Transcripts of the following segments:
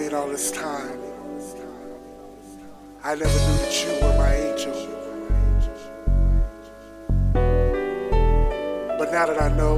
been all this time. I never knew that you were my angel. But now that I know,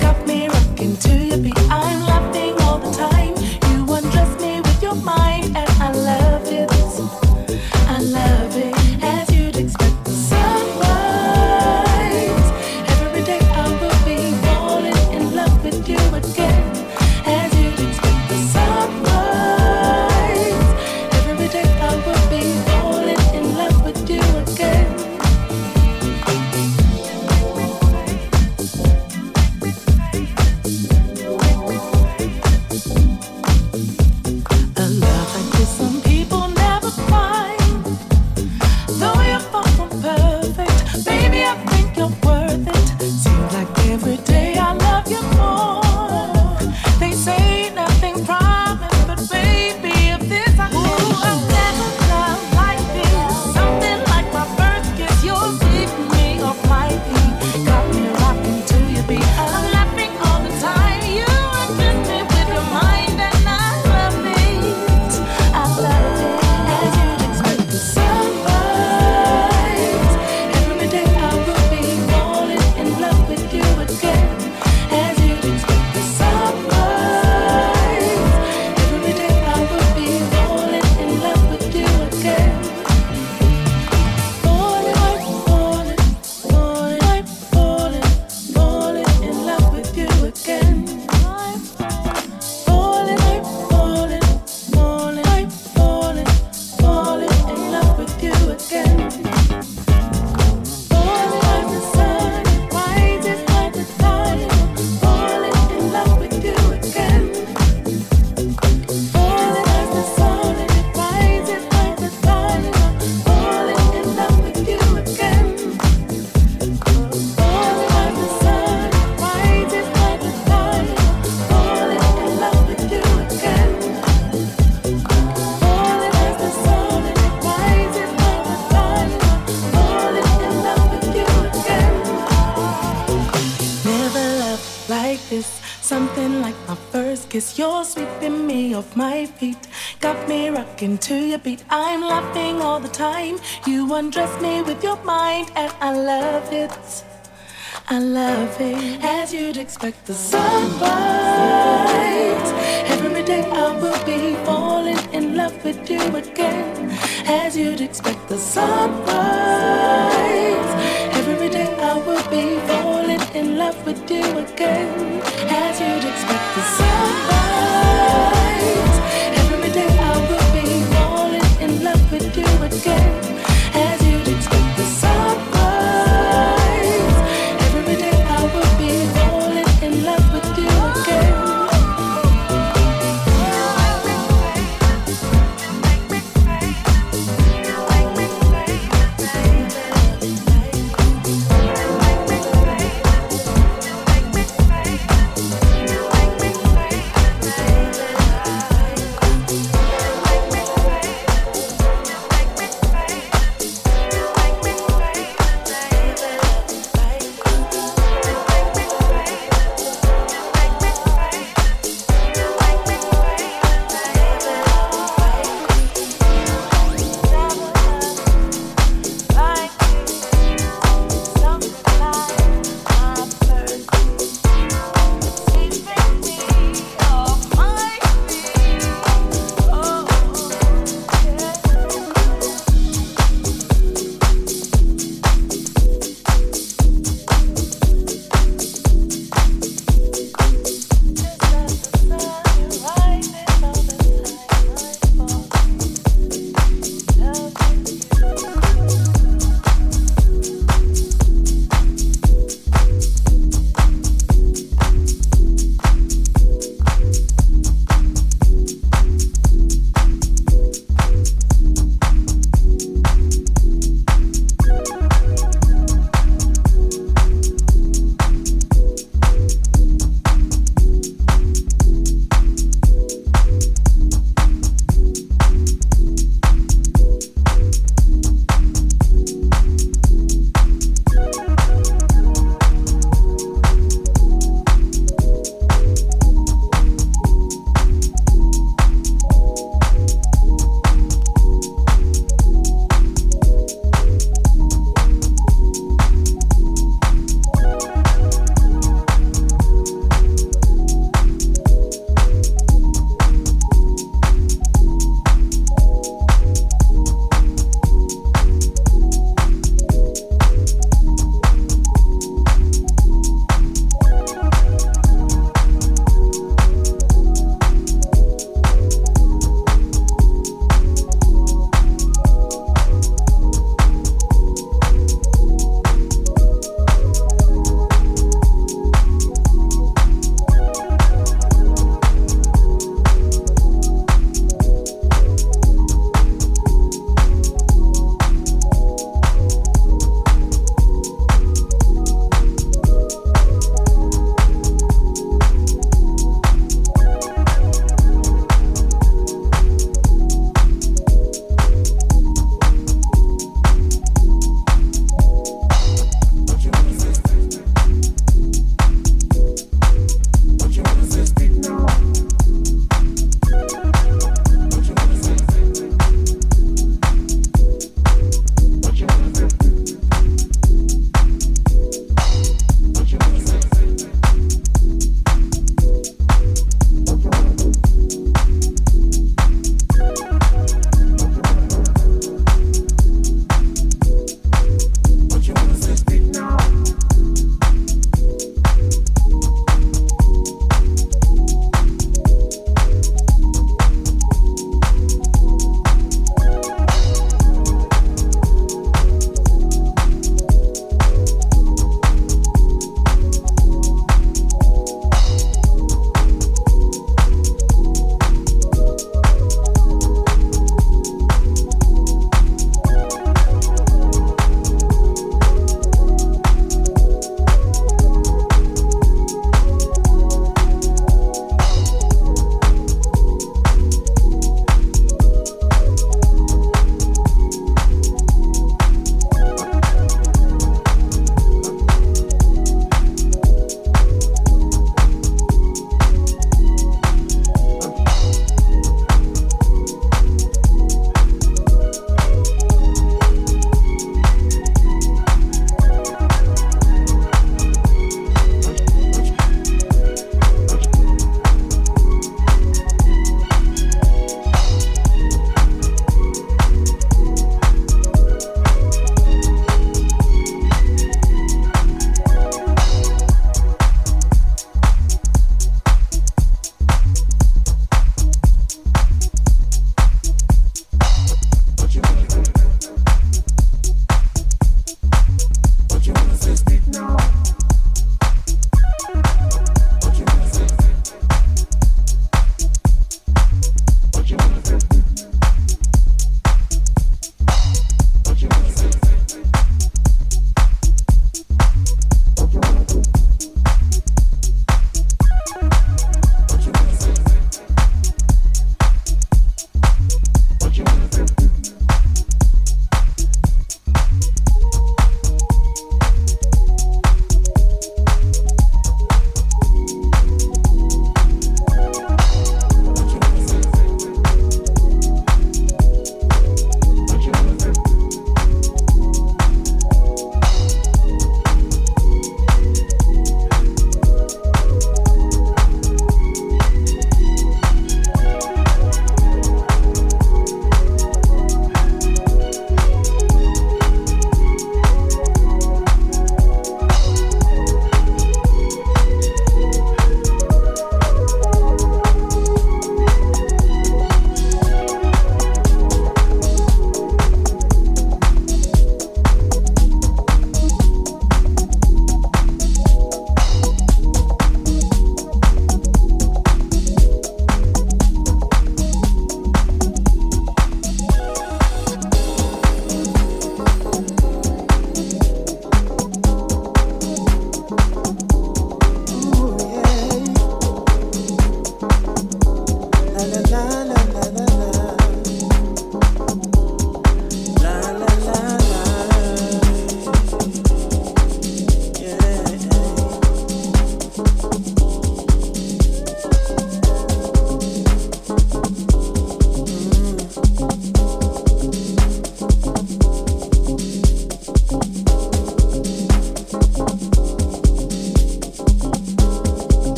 Got me to your beat. I'm laughing all the time. You undress me with your mind, and I love it. I love it as you'd expect the sunrise. Every day I will be falling in love with you again, as you'd expect the sunrise. Every day I will be falling in love with you again, you'd the sunrise.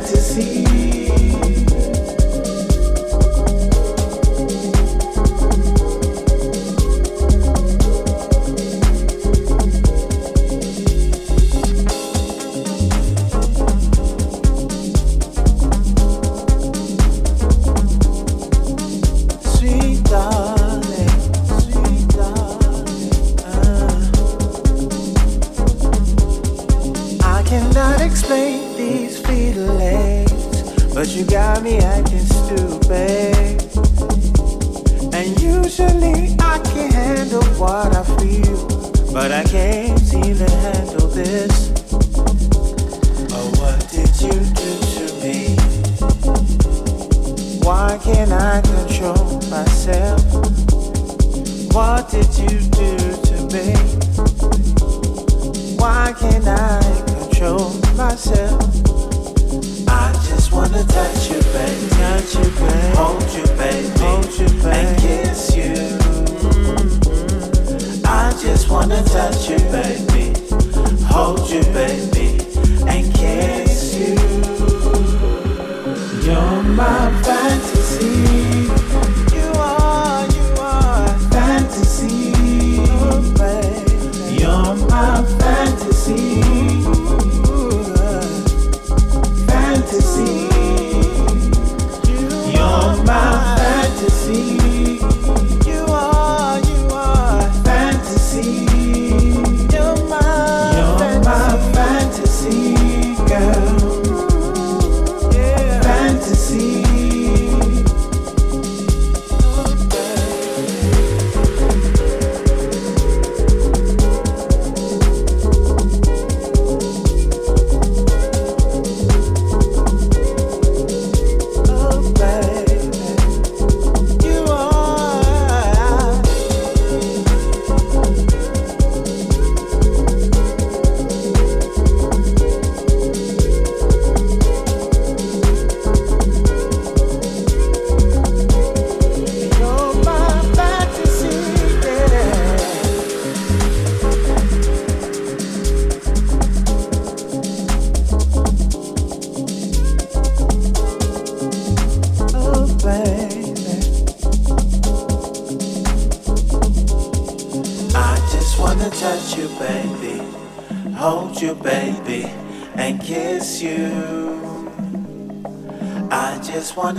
to see.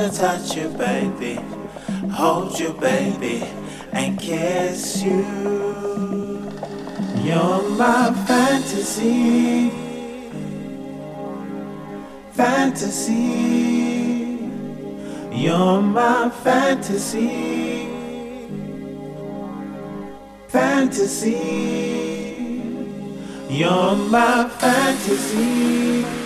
touch you, baby, hold you, baby, and kiss you. You're my fantasy, fantasy. You're my fantasy, fantasy. You're my fantasy.